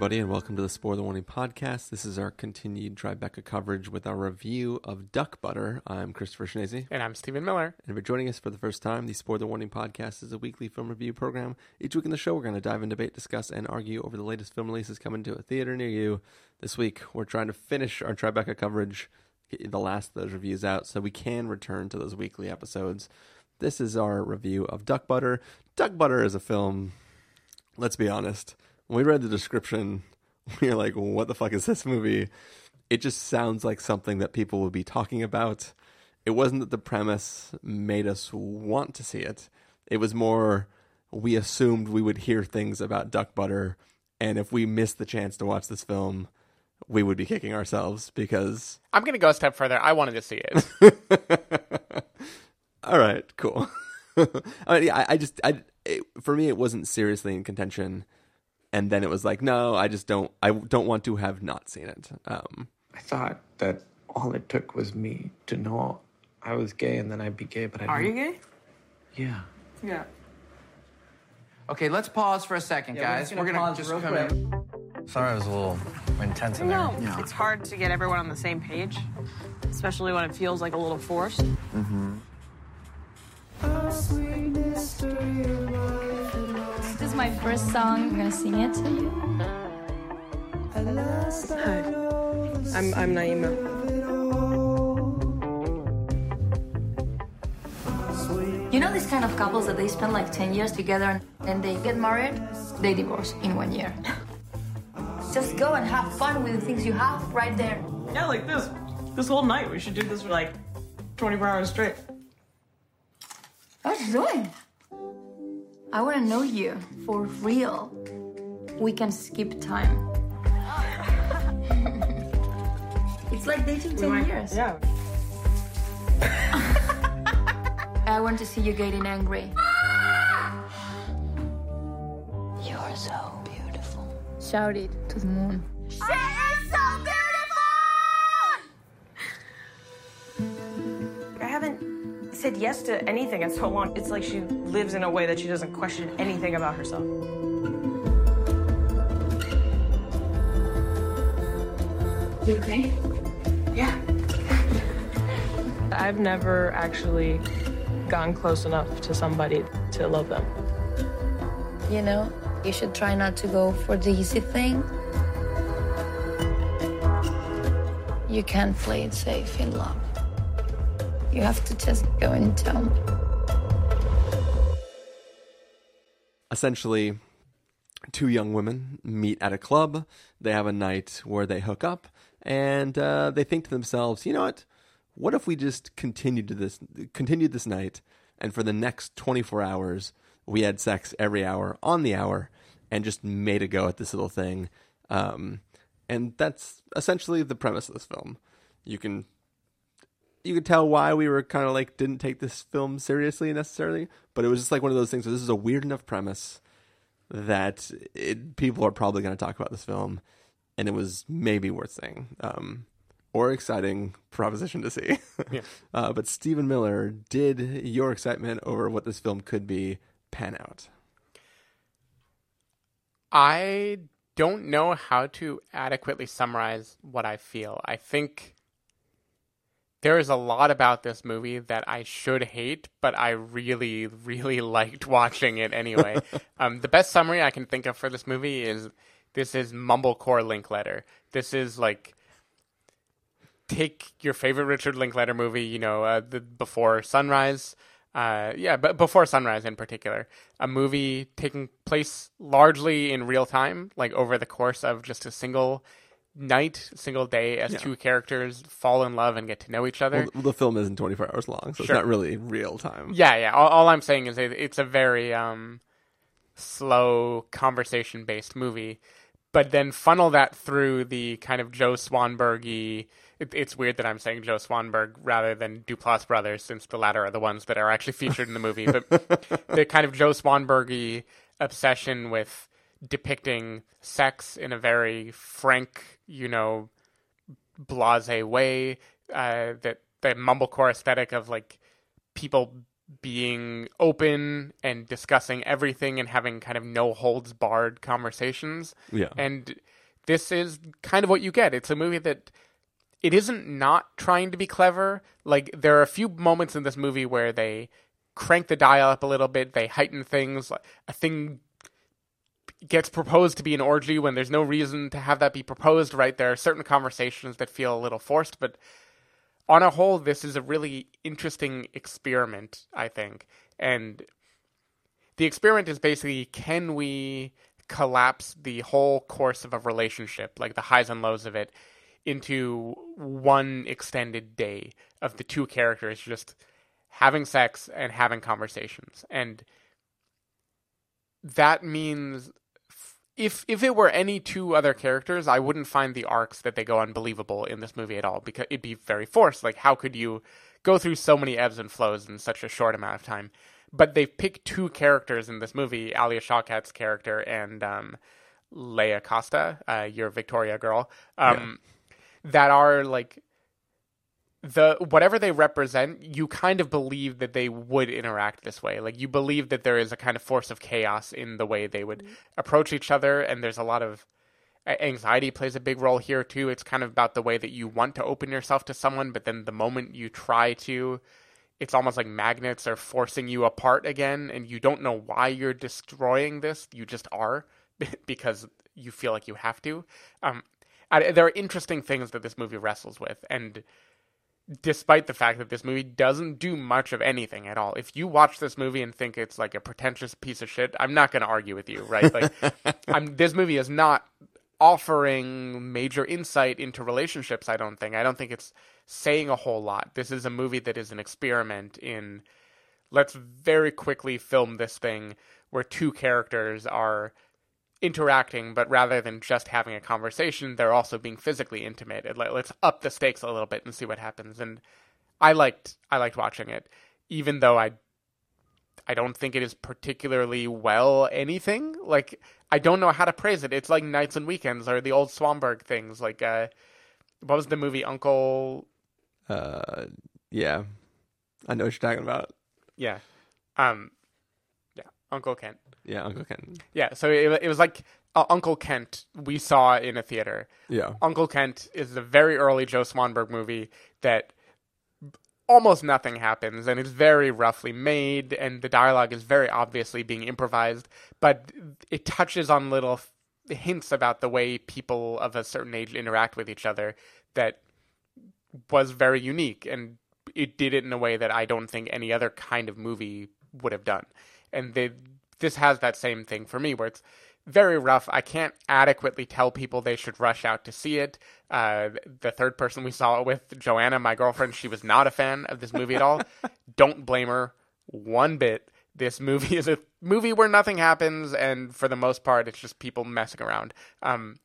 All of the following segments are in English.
everybody, and welcome to the Spoiler Warning Podcast. This is our continued Tribeca coverage with our review of Duck Butter. I'm Christopher Schnese. And I'm Stephen Miller. And if you're joining us for the first time, the Spoiler Warning Podcast is a weekly film review program. Each week in the show, we're going to dive in, debate, discuss, and argue over the latest film releases coming to a theater near you. This week, we're trying to finish our Tribeca coverage, get the last of those reviews out, so we can return to those weekly episodes. This is our review of Duck Butter. Duck Butter is a film, let's be honest when we read the description, we were like, what the fuck is this movie? It just sounds like something that people would be talking about. It wasn't that the premise made us want to see it. It was more we assumed we would hear things about duck butter, and if we missed the chance to watch this film, we would be kicking ourselves because I'm going to go a step further. I wanted to see it. All right, cool. I, mean, I, I just, I, it, for me, it wasn't seriously in contention and then it was like, no, I just don't. I don't want to have not seen it. Um, I thought that all it took was me to know I was gay, and then I'd be gay. But I are you gay? Yeah. Yeah. Okay, let's pause for a second, yeah, guys. We're gonna, we're gonna just come quick. in. Sorry, I was a little intense in no, there. Yeah. It's hard to get everyone on the same page, especially when it feels like a little forced. Mm-hmm. This is my first song. I'm gonna sing it to you. Hi, I'm I'm Naima. You know these kind of couples that they spend like 10 years together and then they get married, they divorce in one year. Just go and have fun with the things you have right there. Yeah, like this. This whole night. We should do this for like 24 hours straight. What are you doing? I want to know you for real. We can skip time. it's like dating 10 might, years. Yeah. I want to see you getting angry. You're so beautiful. Shout it to the moon. She said yes to anything in so long. It's like she lives in a way that she doesn't question anything about herself. You okay? Yeah. I've never actually gone close enough to somebody to love them. You know, you should try not to go for the easy thing. You can't play it safe in love. You have to just go and tell. Essentially, two young women meet at a club. They have a night where they hook up, and uh, they think to themselves, "You know what? What if we just continued to this, continued this night, and for the next 24 hours, we had sex every hour on the hour, and just made a go at this little thing." Um, and that's essentially the premise of this film. You can you could tell why we were kind of like didn't take this film seriously necessarily, but it was just like one of those things where this is a weird enough premise that it, people are probably going to talk about this film, and it was maybe worth seeing um, or exciting proposition to see. yeah. uh, but Stephen Miller, did your excitement over what this film could be pan out? I don't know how to adequately summarize what I feel. I think there is a lot about this movie that I should hate, but I really, really liked watching it anyway. um, the best summary I can think of for this movie is this is mumblecore Linklater. This is like take your favorite Richard Linklater movie, you know, uh, the Before Sunrise. Uh, yeah, but Before Sunrise in particular, a movie taking place largely in real time, like over the course of just a single night, single day, as yeah. two characters fall in love and get to know each other. Well, the film isn't 24 hours long, so sure. it's not really real time. Yeah, yeah. All, all I'm saying is it's a very um, slow, conversation based movie. But then funnel that through the kind of Joe Swanbergy. It, it's weird that I'm saying Joe Swanberg rather than Duplass brothers, since the latter are the ones that are actually featured in the movie. But the kind of Joe Swanbergy obsession with depicting sex in a very frank, you know, blase way. Uh, that the mumblecore aesthetic of like people being open and discussing everything and having kind of no holds barred conversations. Yeah. And this is kind of what you get. It's a movie that it isn't not trying to be clever. Like there are a few moments in this movie where they crank the dial up a little bit, they heighten things. Like a thing gets proposed to be an orgy when there's no reason to have that be proposed. Right there are certain conversations that feel a little forced, but on a whole, this is a really interesting experiment. I think, and the experiment is basically can we collapse the whole course of a relationship, like the highs and lows of it, into one extended day of the two characters just having sex and having conversations. And that means if if it were any two other characters, I wouldn't find the arcs that they go unbelievable in this movie at all because it'd be very forced. Like how could you go through so many ebbs and flows in such a short amount of time? But they've picked two characters in this movie, Alia Shawkat's character and um, Laia Costa, uh, your Victoria girl, um, yeah. that are like the whatever they represent, you kind of believe that they would interact this way. Like you believe that there is a kind of force of chaos in the way they would mm-hmm. approach each other, and there's a lot of anxiety plays a big role here too. It's kind of about the way that you want to open yourself to someone, but then the moment you try to, it's almost like magnets are forcing you apart again, and you don't know why you're destroying this. You just are because you feel like you have to. Um, there are interesting things that this movie wrestles with, and despite the fact that this movie doesn't do much of anything at all. If you watch this movie and think it's like a pretentious piece of shit, I'm not going to argue with you, right? Like, I'm, this movie is not offering major insight into relationships. I don't think. I don't think it's saying a whole lot. This is a movie that is an experiment in let's very quickly film this thing where two characters are interacting, but rather than just having a conversation, they're also being physically intimate. Let's up the stakes a little bit and see what happens. And I liked I liked watching it, even though I I don't think it is particularly well anything. Like I don't know how to praise it. It's like Nights and Weekends or the old Swanberg things. Like uh, what was the movie Uncle? Uh, yeah, I know what you're talking about. Yeah, um, yeah, Uncle Kent. Yeah, Uncle Kent. Yeah, so it, it was like uh, Uncle Kent we saw in a theater. Yeah. Uncle Kent is a very early Joe Swanberg movie that almost nothing happens and it's very roughly made and the dialogue is very obviously being improvised, but it touches on little hints about the way people of a certain age interact with each other that was very unique and it did it in a way that I don't think any other kind of movie would have done. And they this has that same thing for me where it's very rough. I can't adequately tell people they should rush out to see it. Uh, the third person we saw it with, Joanna, my girlfriend, she was not a fan of this movie at all. Don't blame her one bit. This movie is a movie where nothing happens, and for the most part, it's just people messing around. Um,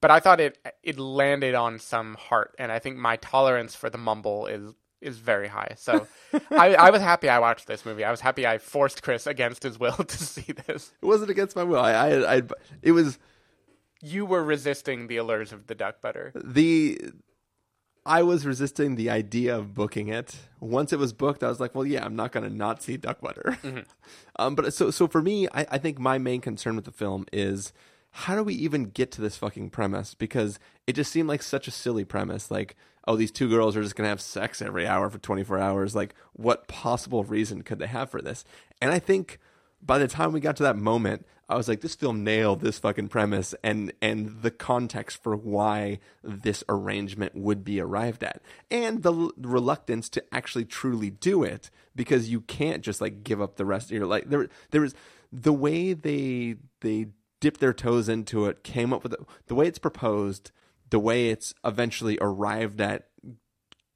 but I thought it it landed on some heart, and I think my tolerance for the mumble is is very high. So I, I was happy I watched this movie. I was happy I forced Chris against his will to see this. It wasn't against my will. I, I, I it was. You were resisting the allures of the duck butter. The I was resisting the idea of booking it. Once it was booked, I was like, well, yeah, I'm not going to not see duck butter. Mm-hmm. um, but so, so for me, I, I think my main concern with the film is how do we even get to this fucking premise? Because it just seemed like such a silly premise. Like, oh, these two girls are just going to have sex every hour for 24 hours. Like, what possible reason could they have for this? And I think by the time we got to that moment, I was like, this film nailed this fucking premise and and the context for why this arrangement would be arrived at, and the l- reluctance to actually truly do it because you can't just like give up the rest of your life. There, there was the way they they dipped their toes into it, came up with it, the way it's proposed the way it's eventually arrived at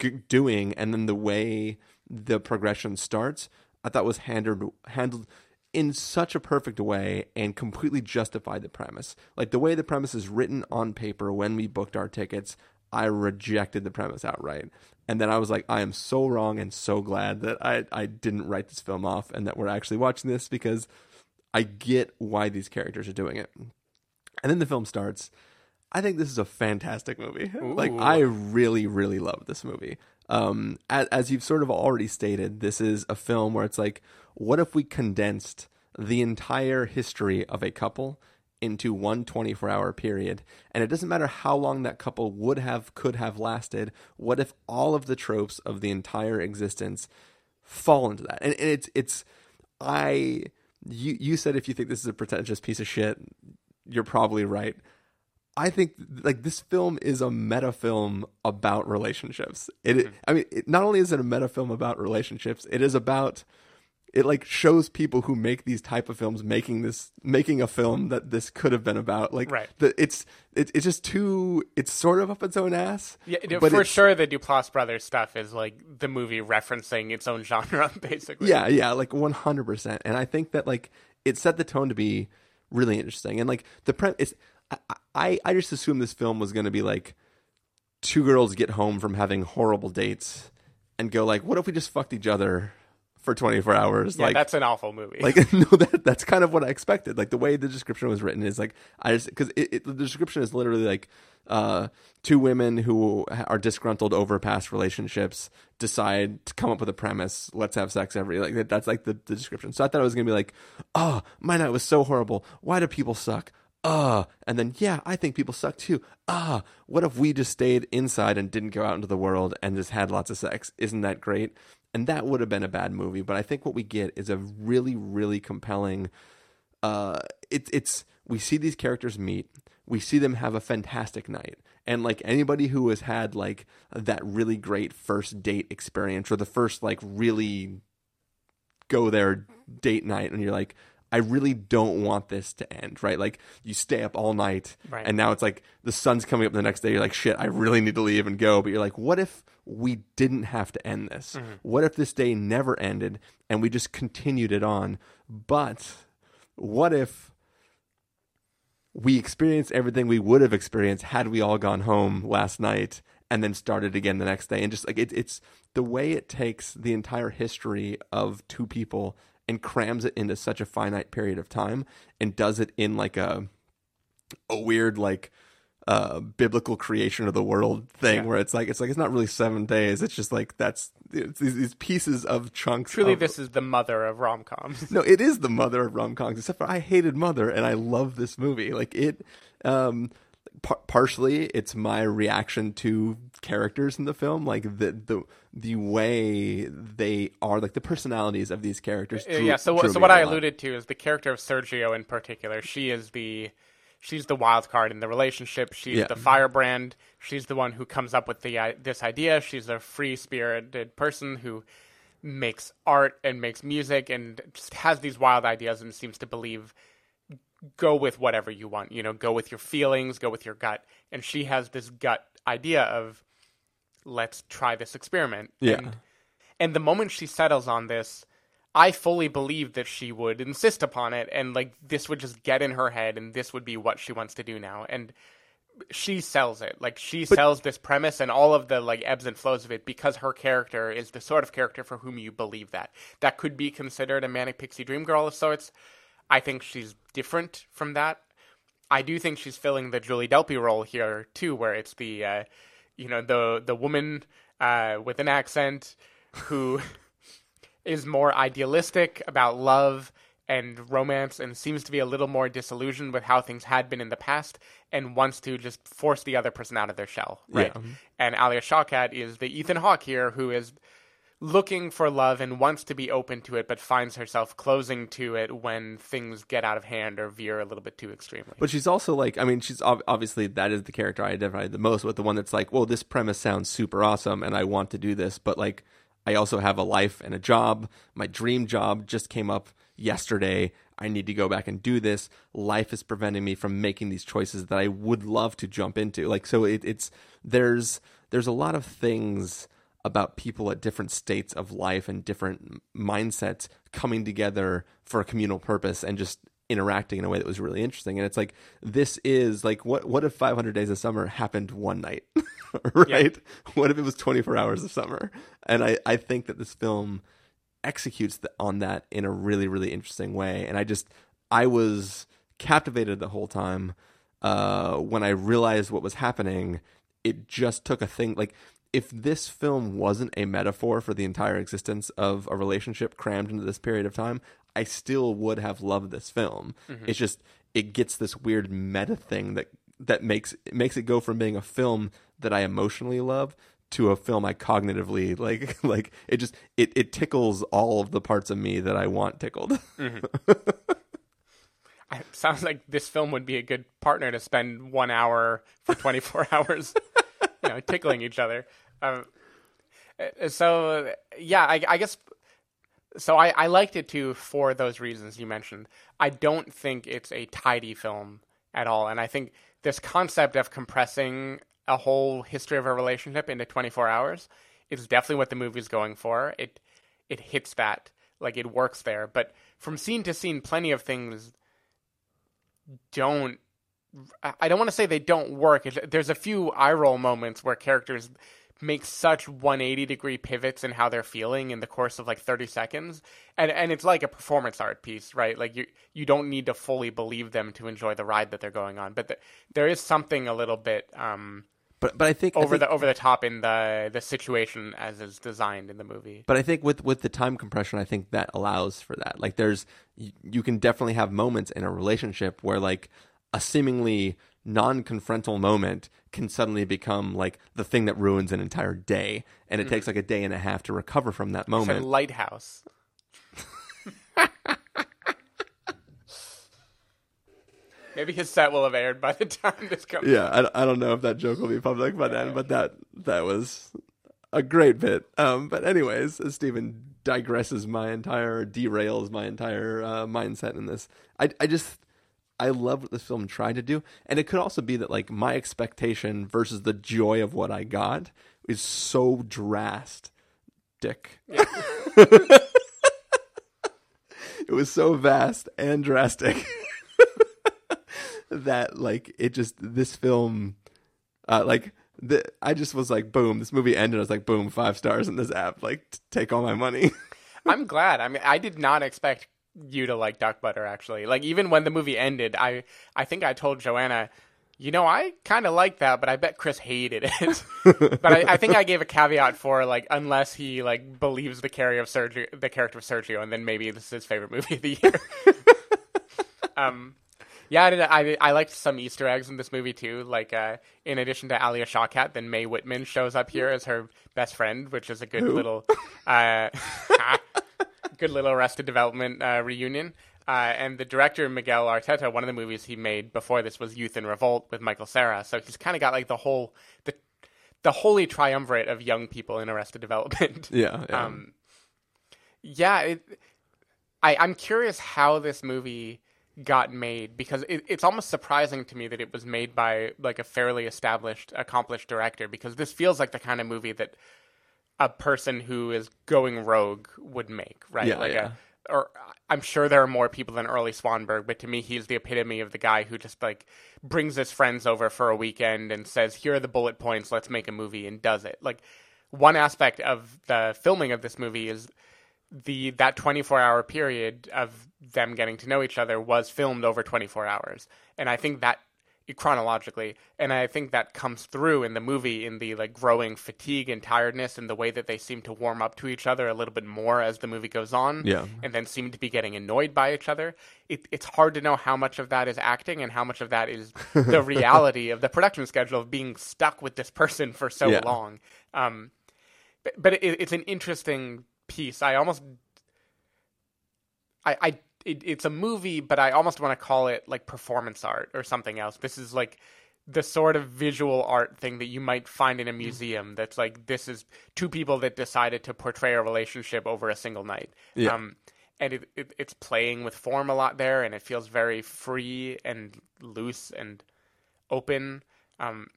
g- doing, and then the way the progression starts, I thought was handled handled in such a perfect way and completely justified the premise. Like the way the premise is written on paper when we booked our tickets, I rejected the premise outright. And then I was like, I am so wrong and so glad that I, I didn't write this film off and that we're actually watching this because I get why these characters are doing it. And then the film starts I think this is a fantastic movie. Ooh. Like I really, really love this movie. Um, as, as you've sort of already stated, this is a film where it's like, what if we condensed the entire history of a couple into one 24 hour period. And it doesn't matter how long that couple would have, could have lasted. What if all of the tropes of the entire existence fall into that? And, and it's, it's, I, you, you said if you think this is a pretentious piece of shit, you're probably right. I think like this film is a meta film about relationships. It, mm-hmm. I mean, it, not only is it a meta film about relationships, it is about it like shows people who make these type of films making this making a film that this could have been about like Right. the, it's it, it's just too it's sort of up its own ass Yeah, but for sure, the Duplass brothers stuff is like the movie referencing its own genre, basically. yeah yeah like 100% and i think that like it set the tone to be really interesting and like the pre it's i i, just assumed this film was going to be like two girls get home from having horrible dates and go like what if we just fucked each other for 24 hours? Yeah, like that's an awful movie. like no that that's kind of what i expected. Like the way the description was written is like i just because the description is literally like uh two women who are disgruntled over past relationships decide to come up with a premise let's have sex every like that, that's like the, the description. So i thought it was gonna be like oh my night was so horrible. Why do people suck uh and then yeah i think people suck too. Ah what if we just stayed inside and didn't go out into the world and just had lots of sex? Isn't that great? And that would have been a bad movie but i think what we get is a really really compelling uh it's it's we see these characters meet we see them have a fantastic night and like anybody who has had like that really great first date experience or the first like really go there date night and you're like I really don't want this to end, right? Like you stay up all night Right. and now it's like the sun's coming up the next day. You're like, shit, I really need to leave and go. But you're like, what if we didn't have to end this? Mm-hmm. What if this day never ended and we just continued it on? But what if we experienced everything we would have experienced had we all gone home last night and then started again the next day and just like it, it's the way it takes the entire history of two people and crams it into such a finite period of time and does it in like a a weird like uh biblical creation of the world thing Yeah. where it's like it's like it's not really seven days it's just like that's it's these, pieces of chunks Truly, of- this is the mother of rom coms. no, it is the mother of rom coms. Except for I hated Mother, and I love this movie. Like it, um, par- partially it's my reaction to characters in the film, like the the the way they are, like the personalities of these characters. Uh, drew- yeah. So, what so what I alluded to is the character of Sergio in particular. She is the she's the wild card in the relationship. She's Yeah. the firebrand. She's the one who comes up with the this idea. She's a free spirited person who makes art and makes music and just has these wild ideas and seems to believe go with whatever you want you know go with your feelings go with your gut. And she has this gut idea of let's try this experiment. Yeah. and, and the moment she settles on this i fully believe that she would insist upon it. And like this would just get in her head and this would be what she wants to do now. And she sells it. Like she sells this premise and all of the like ebbs and flows of it because her character is the sort of character for whom you believe that. That could be considered a manic pixie dream girl of sorts i think she's different from that i do think she's filling the julie delpy role here too where it's the uh, you know the the woman uh, with an accent who is more idealistic about love and romance and seems to be a little more disillusioned with how things had been in the past and wants to just force the other person out of their shell, right? Yeah. And Alia Shawkat is the Ethan Hawke here who is looking for love and wants to be open to it but finds herself closing to it when things get out of hand or veer a little bit too extremely. But she's also like, I mean, she's ob- obviously that is the character I identify the most with, the one that's like, well, this premise sounds super awesome, and I want to do this, but like, I also have a life and a job. My dream job just came up yesterday. I need to go back and do this. Life is preventing me from making these choices that I would love to jump into. Like, so it, it's there's there's a lot of things about people at different states of life and different mindsets coming together for a communal purpose and just interacting in a way that was really interesting. And it's like this is like what what if 500 Days of Summer happened one night, right? What if it was 24 hours of summer? And I I think that this film executes the, on that in a really really interesting way. And I just I was captivated the whole time. Uh, when I realized what was happening, it just took a thing like if this film wasn't a metaphor for the entire existence of a relationship crammed into this period of time, I still would have loved this film. Mm-hmm. It's just it gets this weird meta thing that that makes it makes it go from being a film that I emotionally love to a film I cognitively like like it just it it tickles all of the parts of me that I want tickled. Mm-hmm. It sounds like this film would be a good partner to spend one hour for 24 hours, you know, tickling each other. Um, uh, so yeah, I, I guess. So I, I liked it too for those reasons you mentioned. I don't think it's a tidy film at all, and I think this concept of compressing a whole history of a relationship into 24 hours is definitely what the movie's going for. It it hits that like it works there, but from scene to scene, plenty of things don't I don't want to say they don't work. There's a few eye roll moments where characters make such 180 degree pivots in how they're feeling in the course of like 30 seconds, and and it's like a performance art piece, right? Like you you don't need to fully believe them to enjoy the ride that they're going on, but the, there is something a little bit um, But but I think I over think- the over the top in the the situation as is designed in the movie. But I think with with the time compression, I think that allows for that. Like, there's you, you can definitely have moments in a relationship where like a seemingly non-confrontal moment can suddenly become like the thing that ruins an entire day, and it takes like a day and a half to recover from that It's a moment. lighthouse. Maybe his set will have aired by the time this comes. yeah, I, I don't know if that joke will be public by then, but that that was a great bit. Um, but anyways, Stephen digresses my entire derails my entire uh, mindset in this, I I just I love what this film tried to do, and it could also be that like my expectation versus the joy of what I got is so drastic. Dick. It was so vast and drastic that like it just this film uh like the, I just was like boom this movie ended I was like boom five stars in this app like t- take all my money I'm glad. I mean, I did not expect you to like duck butter. Actually, like even when the movie ended, I I think I told Joanna, you know, I kind of like that, but I bet Chris hated it. but I, I think I gave a caveat for like unless he like believes the character of Sergio, the character of Sergio, and then maybe this is his favorite movie of the year. um. Yeah, I, did, I I liked some Easter eggs in this movie too. Like, uh, in addition to Alia Shawkat, then Mae Whitman shows up here as her best friend, which is a good little, uh, good little Arrested Development uh, reunion. Uh, and the director Miguel Arteta, one of the movies he made before this was Youth in Revolt with Michael Cera. So he's kind of got like the whole the the holy triumvirate of young people in Arrested Development. yeah, yeah. Um, yeah, it, I, I'm curious how this movie got made because it, it's almost surprising to me that it was made by like a fairly established, accomplished director because this feels like the kind of movie that a person who is going rogue would make, right? Yeah, like yeah. a, or I'm sure there are more people than Early Swanberg, but to me, he's the epitome of the guy who just like brings his friends over for a weekend and says, "Here are the bullet points. Let's make a movie," and does it. Like one aspect of the filming of this movie is the that 24 hour period of them getting to know each other was filmed over 24 hours and i think that chronologically and i think that comes through in the movie in the like growing fatigue and tiredness and the way that they seem to warm up to each other a little bit more as the movie goes on Yeah. and then seem to be getting annoyed by each other it, it's hard to know how much of that is acting and how much of that is the reality of the production schedule of being stuck with this person for so Yeah. long um, but, but it, it's an interesting piece. I almost, I, I, it, it's a movie, but I almost want to call it like performance art or something else. This is like the sort of visual art thing that you might find in a museum. That's like this is two people that decided to portray a relationship over a single night. Yeah. Um, and it, it, it's playing with form a lot there, and it feels very free and loose and open. Um,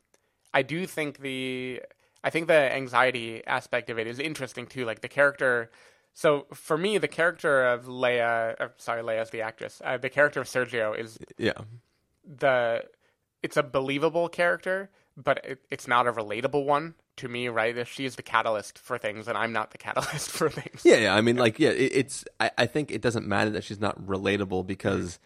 I do think the I think the anxiety aspect of it is interesting too. Like the character. So for me, the character of Laia, uh, sorry, Laia's the actress. Uh, the character of Sergio is yeah. the. It's a believable character, but it, it's not a relatable one to me. Right? If she's the catalyst for things, and I'm not the catalyst for things. Yeah, yeah. I mean, like, yeah, it, it's. I, I think it doesn't matter that she's not relatable because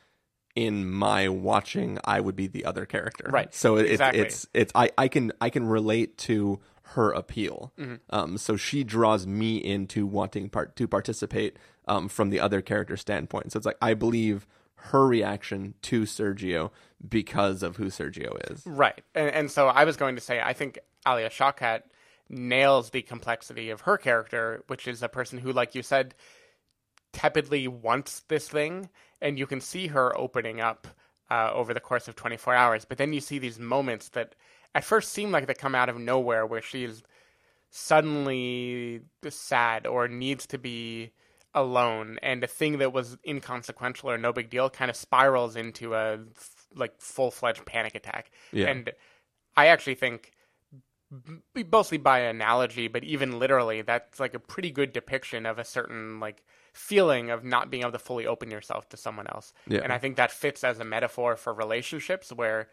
in my watching, I would be the other character. Right. So it, Exactly. it's it's I I can I can relate to her appeal. Mm-hmm. Um. So she draws me into wanting part to participate. Um. From the other character standpoint. So it's like I believe her reaction to Sergio because of who Sergio is. Right. And, and so I was going to say, I think Alia Shawkat nails the complexity of her character, which is a person who, like you said, tepidly wants this thing. And you can see her opening up uh, over the course of 24 hours. But then you see these moments that at first seem like they come out of nowhere where she's suddenly sad or needs to be alone and a thing that was inconsequential or no big deal kind of spirals into a like full-fledged panic attack Yeah. and i actually think b- mostly by analogy but even literally that's like a pretty good depiction of a certain like feeling of not being able to fully open yourself to someone else Yeah. and i think that fits as a metaphor for relationships where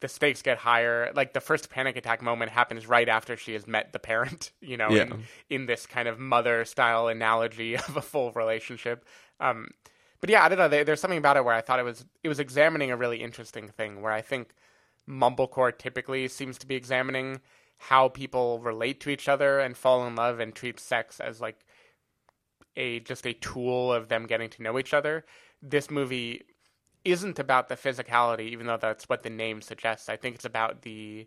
the stakes get higher. Like the first panic attack moment happens right after she has met the parent, you know, Yeah. in, in this kind of mother style analogy of a full relationship. Um, but yeah, I don't know. There, there's something about it where I thought it was it was examining a really interesting thing. Where I think mumblecore typically seems to be examining how people relate to each other and fall in love and treat sex as like a just a tool of them getting to know each other. This movie isn't about the physicality, even though that's what the name suggests. I think it's about the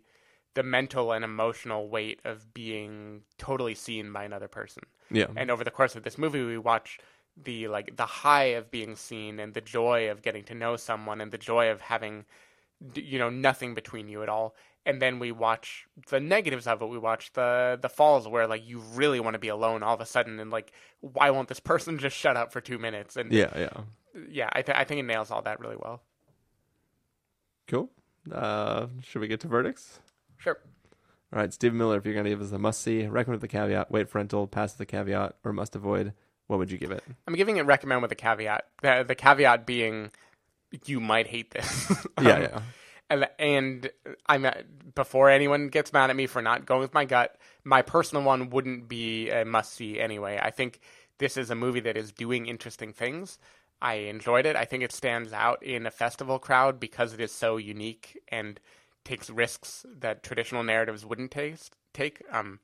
the mental and emotional weight of being totally seen by another person. Yeah. And over the course of this movie, we watch the like the high of being seen and the joy of getting to know someone and the joy of having you know nothing between you at all. And then we watch the negatives of it. We watch the the falls where like you really want to be alone all of a sudden, and like why won't this person just shut up for two minutes? And Yeah, yeah. Yeah, I, th- I think it nails all that really well. Cool. Uh, should we get to verdicts? Sure. All right, Stephen Miller, if you're going to give us a must see, recommend with the caveat, wait for rental, pass with the caveat, or must avoid, what would you give it? I'm giving it recommend with a caveat. The, the caveat being you might hate this. Yeah, Um, yeah. And, and I'm before anyone gets mad at me for not going with my gut, my personal one wouldn't be a must see anyway. I think this is a movie that is doing interesting things. I enjoyed it. I think it stands out in a festival crowd because it is so unique and takes risks that traditional narratives wouldn't taste, take. Um,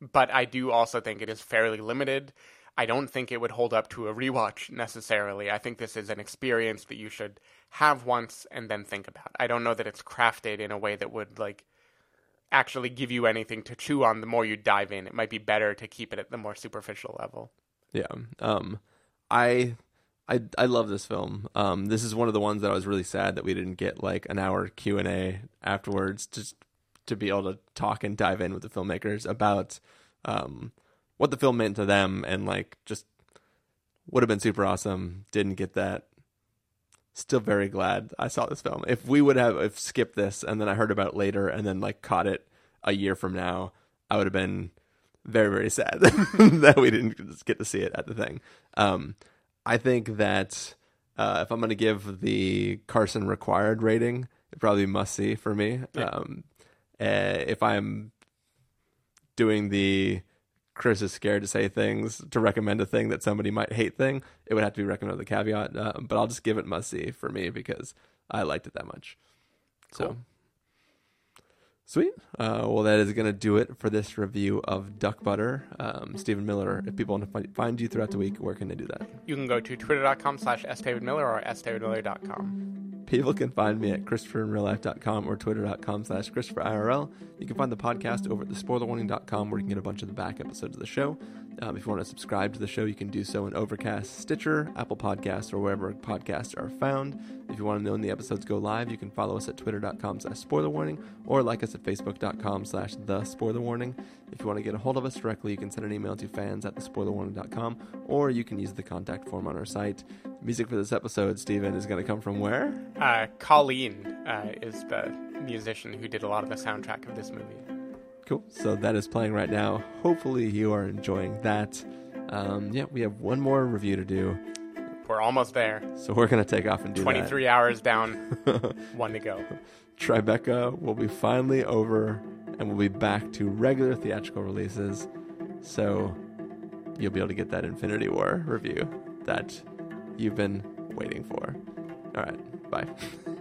but I do also think it is fairly limited. I don't think it would hold up to a rewatch necessarily. I think this is an experience that you should have once and then think about. I don't know that it's crafted in a way that would like actually give you anything to chew on the more you dive in. It might be better to keep it at the more superficial level. Yeah. Um, I, I, I love this film. Um, this is one of the ones that I was really sad that we didn't get like an hour Q and A afterwards, just to be able to talk and dive in with the filmmakers about, um, what the film meant to them and like just would have been super awesome. Didn't get that. Still very glad I saw this film. If we would have if skipped this and then I heard about later and then like caught it a year from now, I would have been very very sad that we didn't get to see it at the thing. Um, I think that uh, if I'm going to give the Carson required rating, it probably must see for me. Um, uh, if I'm doing the Chris is scared to say things to recommend a thing that somebody might hate thing, it would have to be recommended with a caveat. Uh, but I'll just give it must see for me because I liked it that much. So sweet. Uh, well, that is going to do it for this review of Duck Butter. Um, Stephen Miller. If people want to fi- find you throughout the week, where can they do that? You can go to twitter.com slash sdavidmiller or sdavidmiller.com. People can find me at ChristopherInRealLife.com or Twitter.com slash ChristopherIRL. You can find the podcast over at TheSpoilerWarning.com where you can get a bunch of the back episodes of the show. Um, if you want to subscribe to the show, you can do so in Overcast, Stitcher, Apple Podcasts, or wherever podcasts are found. If you want to know when the episodes go live, you can follow us at Twitter.com slash SpoilerWarning or like us at Facebook.com slash The Spoiler Warning. If you want to get a hold of us directly, you can send an email to fans at TheSpoilerWarning.com or you can use the contact form on our site. Music for this episode, Steven, is going to come from where? Uh, Colleen uh, is the musician who did a lot of the soundtrack of this movie. Cool. So that is playing right now. Hopefully you are enjoying that. Um, yeah, we have one more review to do, We're almost there. so we're gonna take off and do 23 hours down, one to go. Tribeca will be finally over, and we'll be back to regular theatrical releases. So you'll be able to get that Infinity War review that you've been waiting for. All right, bye.